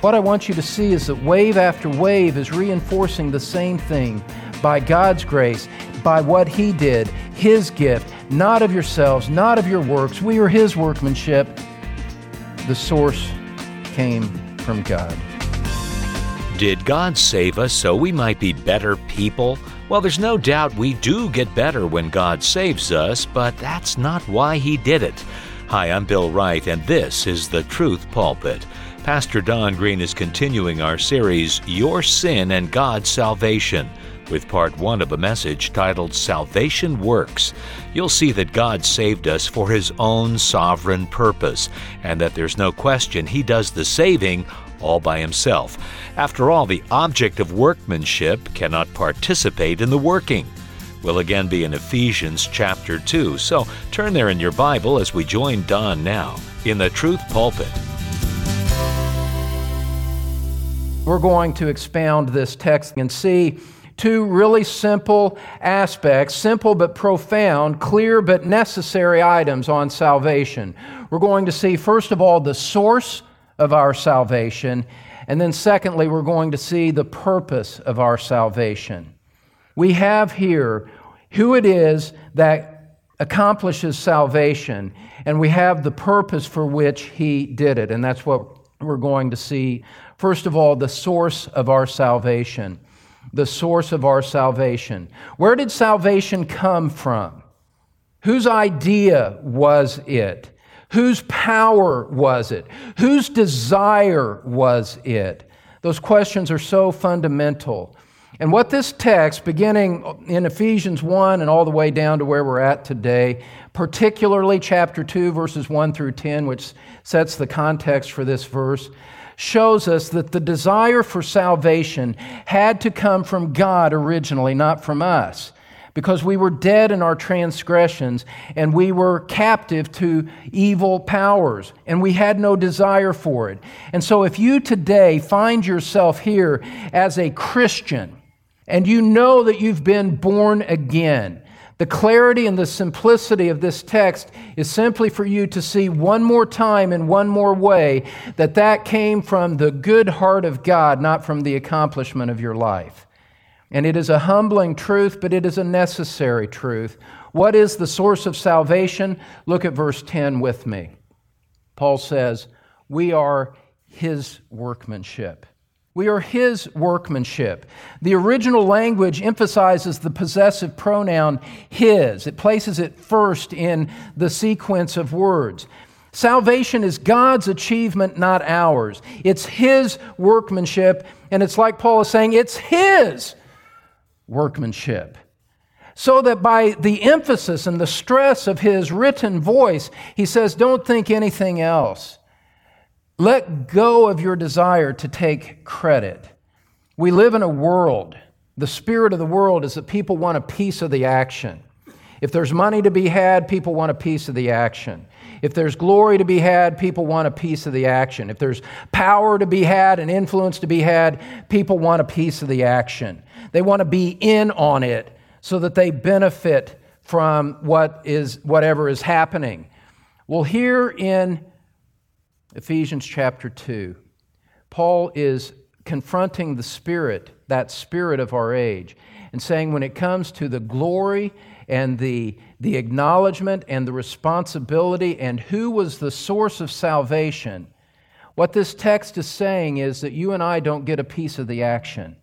What I want you to see is that wave after wave is reinforcing the same thing by God's grace, by what He did, His gift, not of yourselves, not of your works. We are His workmanship. The source came from God. Did God save us so we might be better people? Well, there's no doubt we do get better when God saves us, but that's not why He did it. Hi, I'm Bill Wright, and this is the Truth Pulpit. Pastor Don Green is continuing our series, Your Sin and God's Salvation, with part one of a message titled Salvation Works. You'll see that God saved us for His own sovereign purpose, and that there's no question He does the saving all by himself. After all, the object of workmanship cannot participate in the working. We'll again be in Ephesians chapter 2, so turn there in your Bible as we join Don now in the Truth Pulpit. We're going to expound this text and see two really simple aspects, simple but profound, clear but necessary items on salvation. We're going to see, first of all, the source of our salvation. And then, secondly, we're going to see the purpose of our salvation. We have here who it is that accomplishes salvation, and we have the purpose for which he did it. And that's what we're going to see. First of all, the source of our salvation. The source of our salvation. Where did salvation come from? Whose idea was it? Whose power was it? Whose desire was it? Those questions are so fundamental. And what this text, beginning in Ephesians 1 and all the way down to where we're at today, particularly chapter 2, verses 1 through 10, which sets the context for this verse, shows us that the desire for salvation had to come from God originally, not from us because we were dead in our transgressions and we were captive to evil powers and we had no desire for it. And so, if you today find yourself here as a Christian and you know that you've been born again, the clarity and the simplicity of this text is simply for you to see one more time in one more way that that came from the good heart of God, not from the accomplishment of your life. And it is a humbling truth, but it is a necessary truth. What is the source of salvation? Look at verse 10 with me. Paul says, We are his workmanship. We are his workmanship. The original language emphasizes the possessive pronoun his, it places it first in the sequence of words. Salvation is God's achievement, not ours. It's his workmanship, and it's like Paul is saying, it's his workmanship. So that by the emphasis and the stress of his written voice, he says, Don't think anything else. Let go of your desire to take credit. We live in a world, the spirit of the world is that people want a piece of the action. If there's money to be had, people want a piece of the action. If there's glory to be had, people want a piece of the action. If there's power to be had and influence to be had, people want a piece of the action. They want to be in on it so that they benefit from what is whatever is happening. Well, here in Ephesians chapter 2, Paul is confronting the spirit, that spirit of our age, and saying when it comes to the glory and the, the acknowledgement and the responsibility and who was the source of salvation, what this text is saying is that you and I don't get a piece of the action.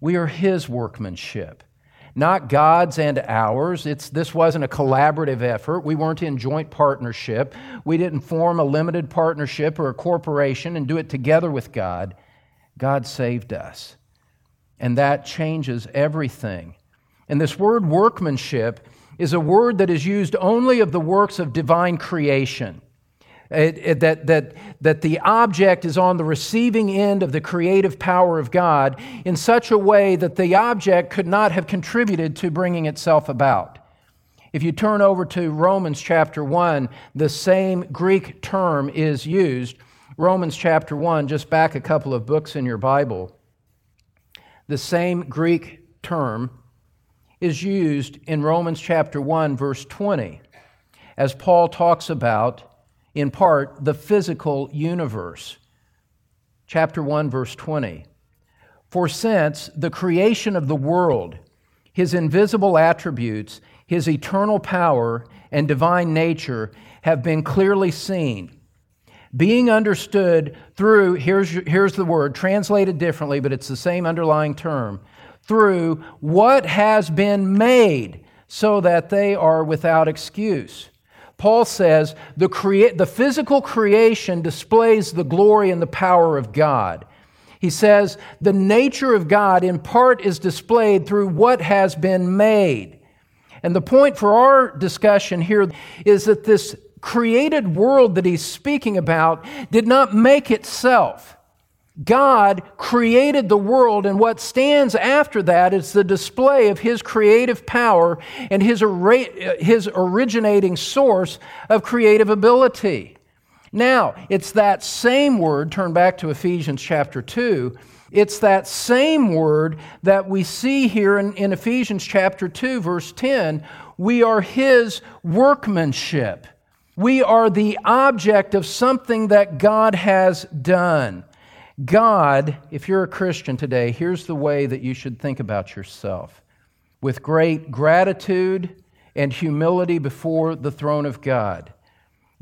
We are His workmanship, not God's and ours. It's, this wasn't a collaborative effort. We weren't in joint partnership. We didn't form a limited partnership or a corporation and do it together with God. God saved us. And that changes everything. And this word workmanship is a word that is used only of the works of divine creation. It, it, that, that, that the object is on the receiving end of the creative power of God in such a way that the object could not have contributed to bringing itself about. If you turn over to Romans chapter 1, the same Greek term is used. Romans chapter 1, just back a couple of books in your Bible. The same Greek term is used in Romans chapter 1, verse 20, as Paul talks about, in part, the physical universe. chapter 1 verse 20. For since the creation of the world, his invisible attributes, his eternal power and divine nature have been clearly seen, being understood through, here's, here's the word, translated differently, but it's the same underlying term, through what has been made, so that they are without excuse. Paul says the, crea- the physical creation displays the glory and the power of God. He says the nature of God in part is displayed through what has been made. And the point for our discussion here is that this created world that he's speaking about did not make itself. God created the world, and what stands after that is the display of His creative power and His, his originating source of creative ability. Now, it's that same word, turn back to Ephesians chapter 2. It's that same word that we see here in, in Ephesians chapter 2, verse 10. We are His workmanship. We are the object of something that God has done. God, if you're a Christian today, here's the way that you should think about yourself with great gratitude and humility before the throne of God.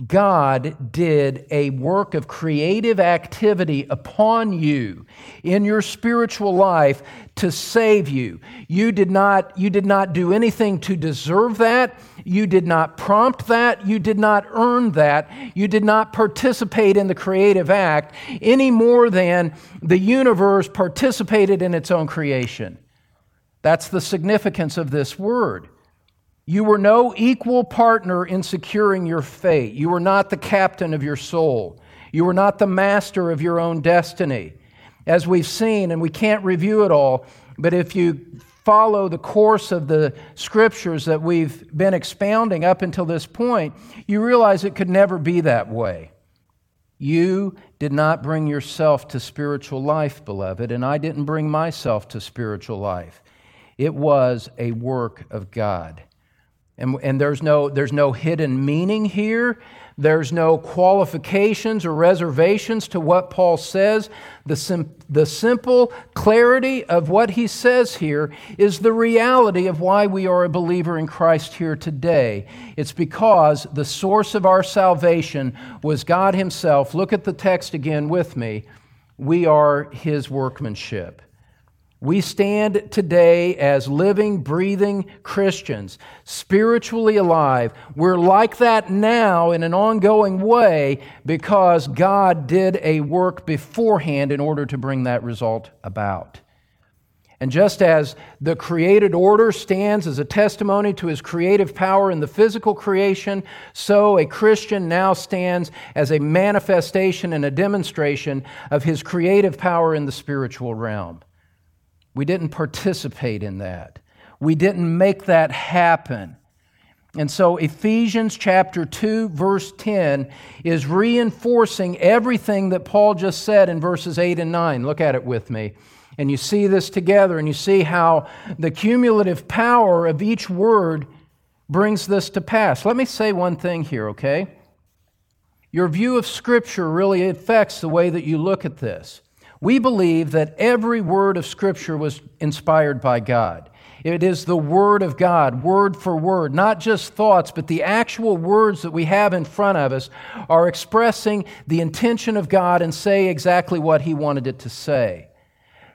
God did a work of creative activity upon you in your spiritual life to save you. You did not, you did not do anything to deserve that. You did not prompt that. You did not earn that. You did not participate in the creative act any more than the universe participated in its own creation. That's the significance of this word. You were no equal partner in securing your fate. You were not the captain of your soul. You were not the master of your own destiny. As we've seen, and we can't review it all, but if you follow the course of the scriptures that we've been expounding up until this point, you realize it could never be that way. You did not bring yourself to spiritual life, beloved, and I didn't bring myself to spiritual life. It was a work of God. And, and there's, no, there's no hidden meaning here. There's no qualifications or reservations to what Paul says. The, sim- the simple clarity of what he says here is the reality of why we are a believer in Christ here today. It's because the source of our salvation was God Himself. Look at the text again with me. We are His workmanship. We stand today as living, breathing Christians, spiritually alive. We're like that now in an ongoing way because God did a work beforehand in order to bring that result about. And just as the created order stands as a testimony to his creative power in the physical creation, so a Christian now stands as a manifestation and a demonstration of his creative power in the spiritual realm. We didn't participate in that. We didn't make that happen. And so Ephesians chapter 2 verse 10 is reinforcing everything that Paul just said in verses 8 and 9. Look at it with me. And you see this together and you see how the cumulative power of each word brings this to pass. Let me say one thing here, okay? Your view of scripture really affects the way that you look at this. We believe that every word of Scripture was inspired by God. It is the Word of God, word for word, not just thoughts, but the actual words that we have in front of us are expressing the intention of God and say exactly what He wanted it to say.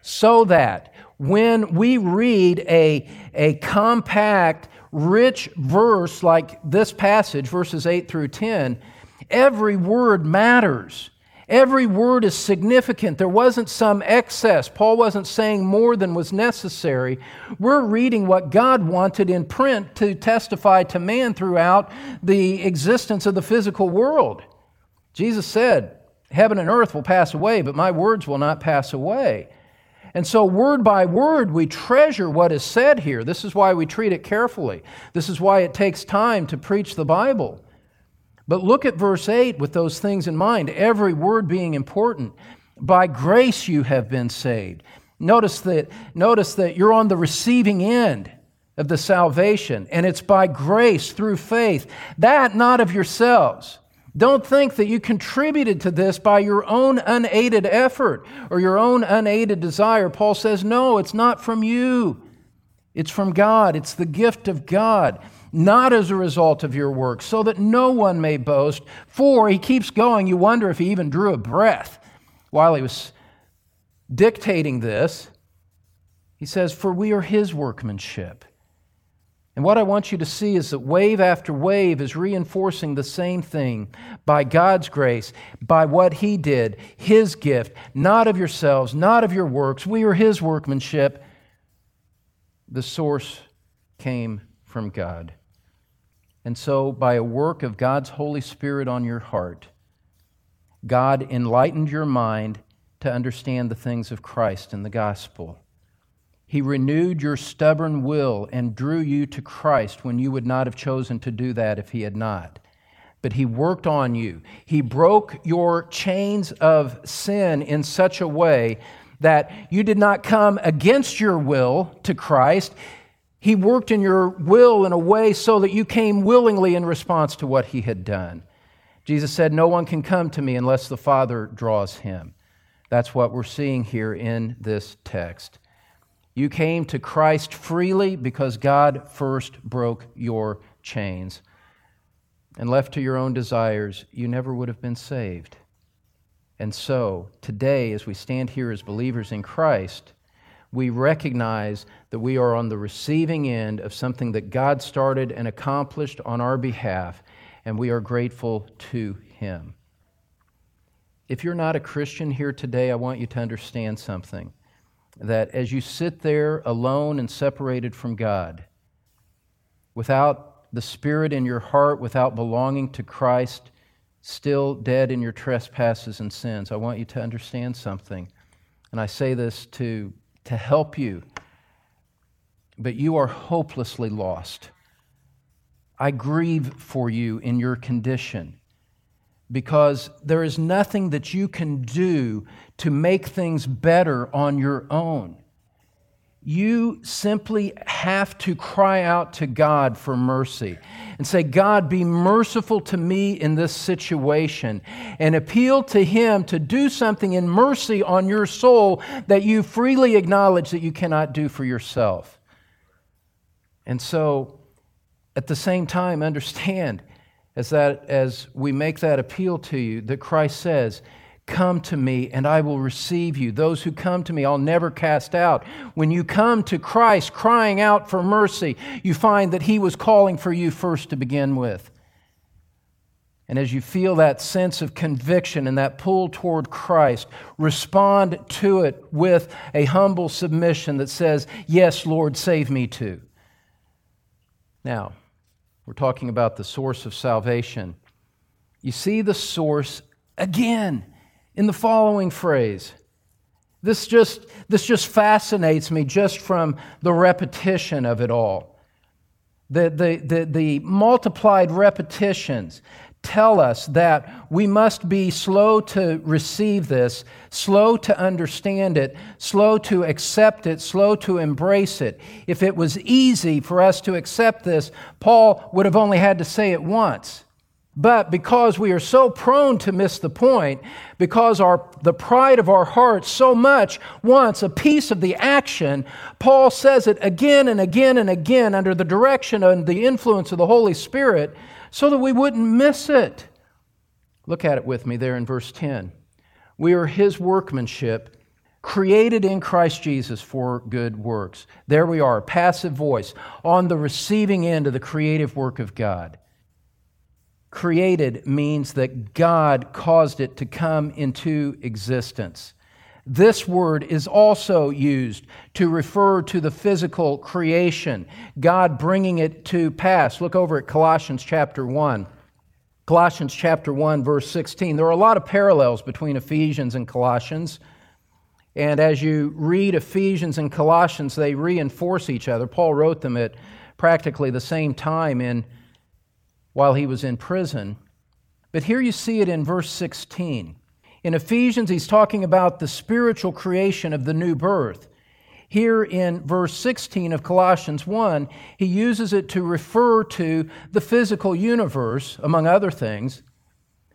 So that when we read a, a compact, rich verse like this passage, verses 8 through 10, every word matters. Every word is significant. There wasn't some excess. Paul wasn't saying more than was necessary. We're reading what God wanted in print to testify to man throughout the existence of the physical world. Jesus said, Heaven and earth will pass away, but my words will not pass away. And so, word by word, we treasure what is said here. This is why we treat it carefully. This is why it takes time to preach the Bible. But look at verse 8 with those things in mind, every word being important. By grace you have been saved. Notice that, notice that you're on the receiving end of the salvation, and it's by grace through faith. That not of yourselves. Don't think that you contributed to this by your own unaided effort or your own unaided desire. Paul says, no, it's not from you. It's from God. It's the gift of God, not as a result of your work, so that no one may boast. For, he keeps going, you wonder if he even drew a breath while he was dictating this. He says, For we are his workmanship and what I want you to see is that wave after wave is reinforcing the same thing by God's grace, by what He did, His gift, not of yourselves, not of your works. We are His workmanship. The source came from God. And so, by a work of God's Holy Spirit on your heart, God enlightened your mind to understand the things of Christ and the gospel. He renewed your stubborn will and drew you to Christ when you would not have chosen to do that if He had not. But He worked on you. He broke your chains of sin in such a way that you did not come against your will to Christ. He worked in your will in a way so that you came willingly in response to what He had done. Jesus said, No one can come to me unless the Father draws him. That's what we're seeing here in this text. You came to Christ freely because God first broke your chains. And left to your own desires, you never would have been saved. And so, today, as we stand here as believers in Christ, we recognize that we are on the receiving end of something that God started and accomplished on our behalf, and we are grateful to Him. If you're not a Christian here today, I want you to understand something that as you sit there alone and separated from God, without the Spirit in your heart, without belonging to Christ, still dead in your trespasses and sins, I want you to understand something. And I say this to, to help you, but you are hopelessly lost. I grieve for you in your condition because there is nothing that you can do to make things better on your own. You simply have to cry out to God for mercy and say, God, be merciful to me in this situation, and appeal to Him to do something in mercy on your soul that you freely acknowledge that you cannot do for yourself. And so, at the same time, understand as, that, as we make that appeal to you that Christ says, Come to me and I will receive you. Those who come to me, I'll never cast out. When you come to Christ crying out for mercy, you find that He was calling for you first to begin with. And as you feel that sense of conviction and that pull toward Christ, respond to it with a humble submission that says, Yes, Lord, save me too. Now, we're talking about the source of salvation. You see the source again in the following phrase. This just, this just fascinates me just from the repetition of it all. The, the, the, the multiplied repetitions tell us that we must be slow to receive this, slow to understand it, slow to accept it, slow to embrace it. If it was easy for us to accept this, Paul would have only had to say it once. But because we are so prone to miss the point, because our, the pride of our hearts so much wants a piece of the action, Paul says it again and again and again under the direction and the influence of the Holy Spirit so that we wouldn't miss it. Look at it with me there in verse 10. We are his workmanship, created in Christ Jesus for good works. There we are, passive voice, on the receiving end of the creative work of God. Created means that God caused it to come into existence. This word is also used to refer to the physical creation, God bringing it to pass. Look over at Colossians chapter 1. Colossians chapter 1, verse 16. There are a lot of parallels between Ephesians and Colossians. And as you read Ephesians and Colossians, they reinforce each other. Paul wrote them at practically the same time in, while he was in prison. But here you see it in verse 16. In Ephesians, he's talking about the spiritual creation of the new birth. Here in verse 16 of Colossians 1, he uses it to refer to the physical universe, among other things.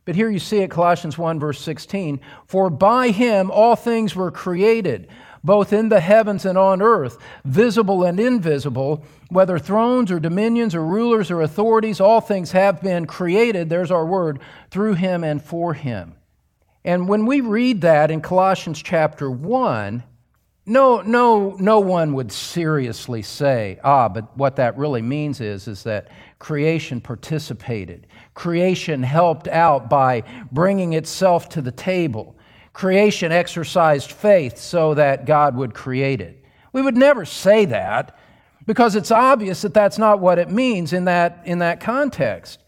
But here you see it, Colossians 1, verse 16 For by him all things were created, both in the heavens and on earth, visible and invisible, whether thrones or dominions or rulers or authorities, all things have been created, there's our word, through him and for him. And when we read that in Colossians chapter 1, no, no, no one would seriously say, ah, but what that really means is, is that creation participated. Creation helped out by bringing itself to the table. Creation exercised faith so that God would create it. We would never say that because it's obvious that that's not what it means in that, in that context.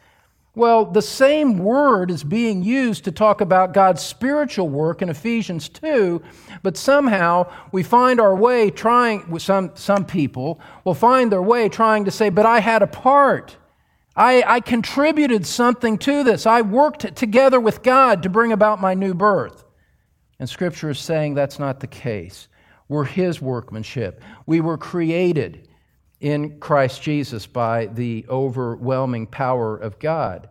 Well, the same word is being used to talk about God's spiritual work in Ephesians 2, but somehow we find our way trying, some, some people will find their way trying to say, but I had a part. I, I contributed something to this. I worked together with God to bring about my new birth. And Scripture is saying that's not the case. We're His workmanship. We were created in Christ Jesus by the overwhelming power of God.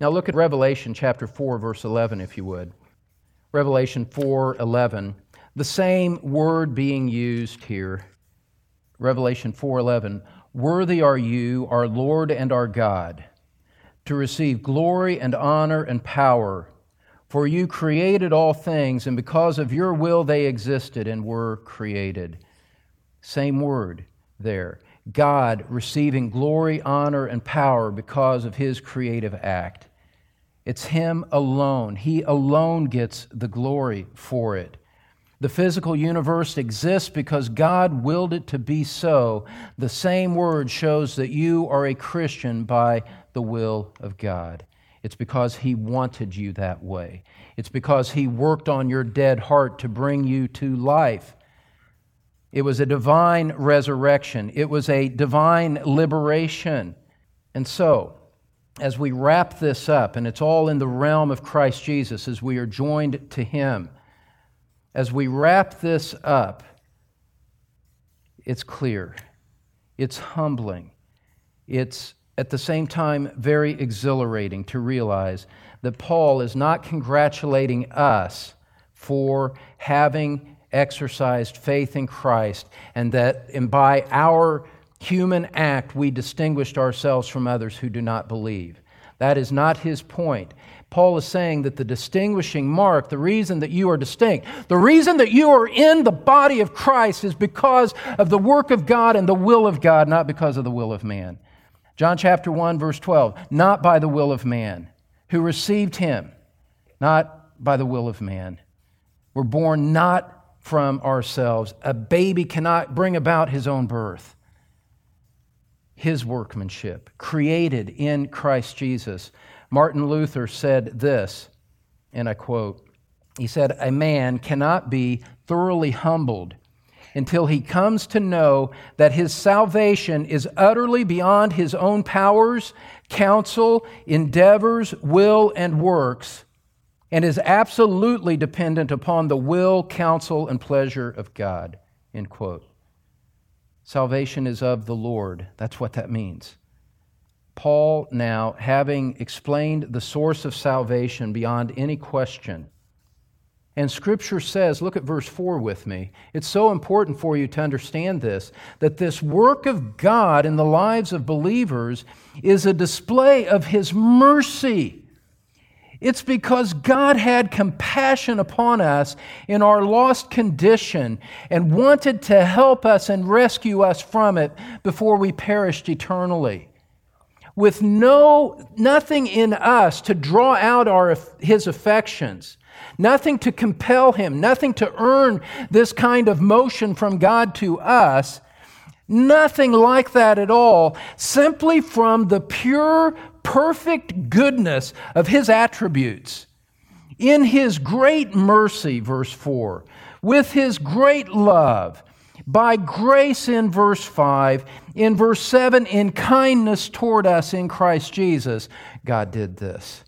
Now look at Revelation chapter 4 verse 11 if you would. Revelation 4:11, the same word being used here. Revelation 4:11, worthy are you, our Lord and our God, to receive glory and honor and power, for you created all things and because of your will they existed and were created. Same word there. God receiving glory, honor, and power because of his creative act. It's him alone. He alone gets the glory for it. The physical universe exists because God willed it to be so. The same word shows that you are a Christian by the will of God. It's because He wanted you that way. It's because He worked on your dead heart to bring you to life. It was a divine resurrection, it was a divine liberation. And so, as we wrap this up, and it's all in the realm of Christ Jesus as we are joined to Him, as we wrap this up, it's clear, it's humbling, it's at the same time very exhilarating to realize that Paul is not congratulating us for having exercised faith in Christ, and that and by our human act we distinguished ourselves from others who do not believe. That is not his point. Paul is saying that the distinguishing mark, the reason that you are distinct, the reason that you are in the body of Christ is because of the work of God and the will of God, not because of the will of man. John chapter 1, verse 12, not by the will of man, who received him, not by the will of man. We're born not from ourselves. A baby cannot bring about his own birth. His workmanship, created in Christ Jesus. Martin Luther said this, and I quote He said, A man cannot be thoroughly humbled until he comes to know that his salvation is utterly beyond his own powers, counsel, endeavors, will, and works and is absolutely dependent upon the will, counsel, and pleasure of God. End quote. Salvation is of the Lord. That's what that means. Paul, now, having explained the source of salvation beyond any question, and Scripture says, look at verse 4 with me. It's so important for you to understand this that this work of God in the lives of believers is a display of His mercy it's because God had compassion upon us in our lost condition and wanted to help us and rescue us from it before we perished eternally. With no, nothing in us to draw out our, his affections, nothing to compel him, nothing to earn this kind of motion from God to us, nothing like that at all, simply from the pure perfect goodness of his attributes, in his great mercy, verse 4, with his great love, by grace in verse 5, in verse 7, in kindness toward us in Christ Jesus, God did this.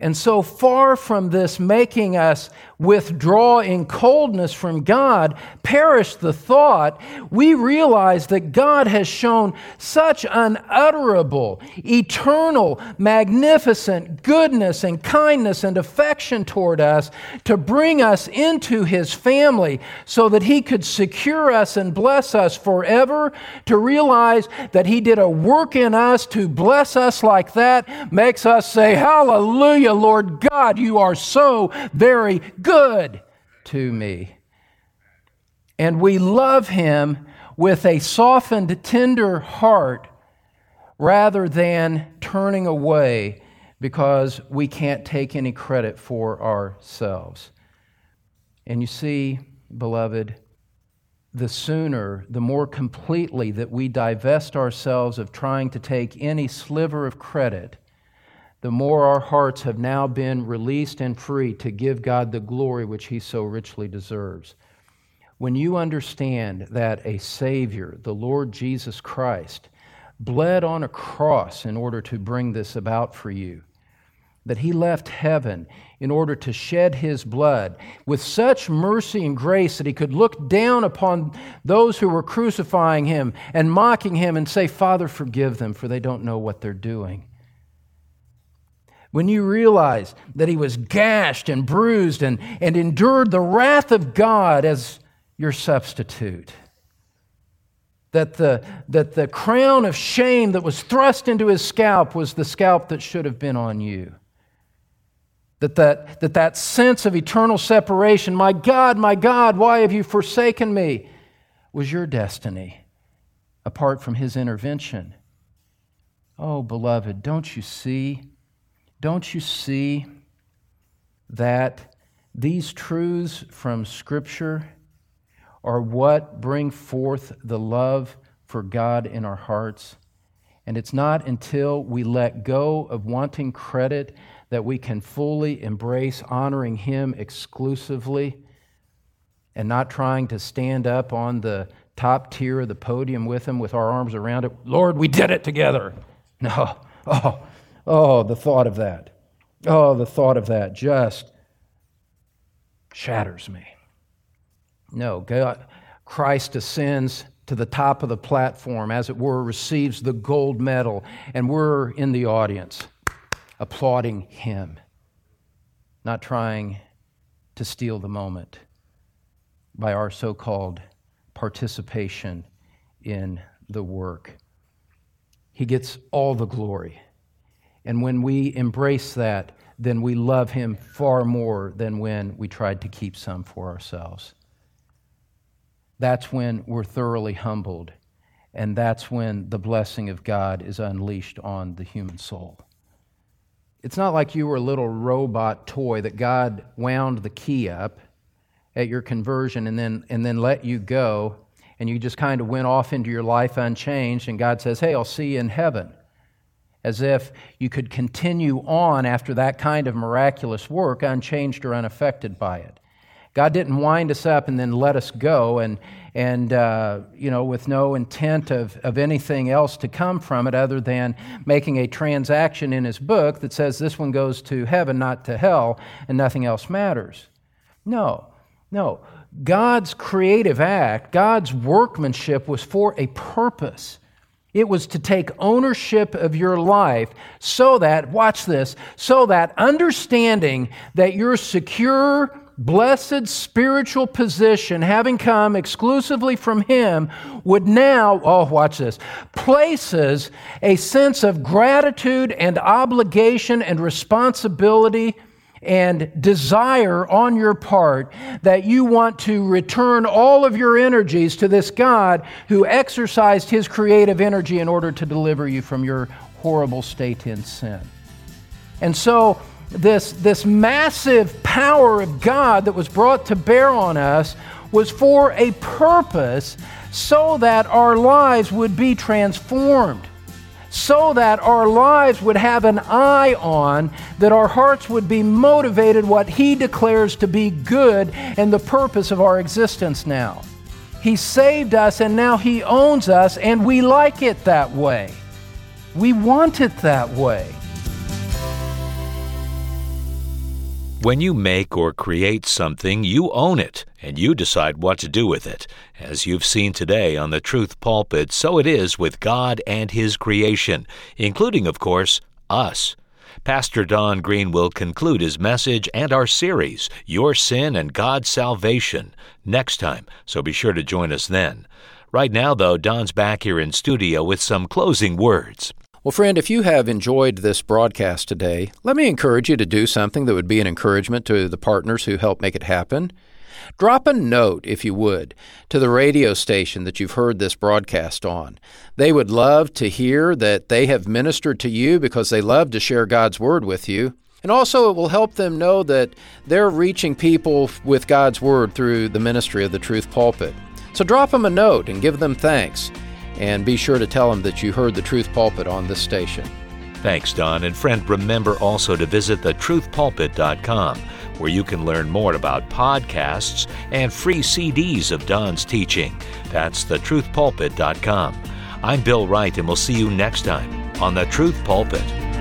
And so far from this making us withdraw in coldness from God, perish the thought, we realize that God has shown such unutterable, eternal, magnificent goodness and kindness and affection toward us to bring us into His family so that He could secure us and bless us forever. To realize that He did a work in us to bless us like that makes us say, Hallelujah, Lord God, you are so very good to me. And we love him with a softened, tender heart rather than turning away because we can't take any credit for ourselves. And you see, beloved, the sooner, the more completely that we divest ourselves of trying to take any sliver of credit the more our hearts have now been released and free to give God the glory which He so richly deserves. When you understand that a Savior, the Lord Jesus Christ, bled on a cross in order to bring this about for you, that He left heaven in order to shed His blood with such mercy and grace that He could look down upon those who were crucifying Him and mocking Him and say, Father, forgive them, for they don't know what they're doing when you realize that he was gashed and bruised and, and endured the wrath of God as your substitute. That the, that the crown of shame that was thrust into his scalp was the scalp that should have been on you. That that, that that sense of eternal separation, my God, my God, why have you forsaken me, was your destiny apart from his intervention. Oh, beloved, don't you see? Don't you see that these truths from Scripture are what bring forth the love for God in our hearts? And it's not until we let go of wanting credit that we can fully embrace honoring Him exclusively and not trying to stand up on the top tier of the podium with Him with our arms around it. Lord, we did it together. No. Oh, Oh, the thought of that. Oh, the thought of that just shatters me. No, God, Christ ascends to the top of the platform, as it were, receives the gold medal, and we're in the audience applauding him, not trying to steal the moment by our so called participation in the work. He gets all the glory. And when we embrace that, then we love Him far more than when we tried to keep some for ourselves. That's when we're thoroughly humbled, and that's when the blessing of God is unleashed on the human soul. It's not like you were a little robot toy that God wound the key up at your conversion and then, and then let you go, and you just kind of went off into your life unchanged, and God says, Hey, I'll see you in heaven as if you could continue on after that kind of miraculous work unchanged or unaffected by it. God didn't wind us up and then let us go, and, and uh, you know, with no intent of, of anything else to come from it other than making a transaction in His book that says this one goes to heaven, not to hell, and nothing else matters. No, no. God's creative act, God's workmanship was for a purpose. It was to take ownership of your life so that, watch this, so that understanding that your secure, blessed spiritual position, having come exclusively from Him, would now, oh, watch this, places a sense of gratitude and obligation and responsibility and desire on your part that you want to return all of your energies to this God who exercised his creative energy in order to deliver you from your horrible state in sin. And so, this, this massive power of God that was brought to bear on us was for a purpose so that our lives would be transformed so that our lives would have an eye on, that our hearts would be motivated what He declares to be good and the purpose of our existence now. He saved us and now He owns us, and we like it that way. We want it that way. When you make or create something, you own it and you decide what to do with it. As you've seen today on the Truth Pulpit, so it is with God and His creation, including, of course, us. Pastor Don Green will conclude his message and our series, Your Sin and God's Salvation, next time, so be sure to join us then. Right now, though, Don's back here in studio with some closing words. Well, friend, if you have enjoyed this broadcast today, let me encourage you to do something that would be an encouragement to the partners who help make it happen. Drop a note, if you would, to the radio station that you've heard this broadcast on. They would love to hear that they have ministered to you because they love to share God's Word with you. And also, it will help them know that they're reaching people with God's Word through the ministry of the Truth Pulpit. So drop them a note and give them thanks. And be sure to tell them that you heard the Truth Pulpit on this station. Thanks, Don. And friend, remember also to visit thetruthpulpit.com, where you can learn more about podcasts and free CDs of Don's teaching. That's thetruthpulpit.com. I'm Bill Wright, and we'll see you next time on The Truth Pulpit.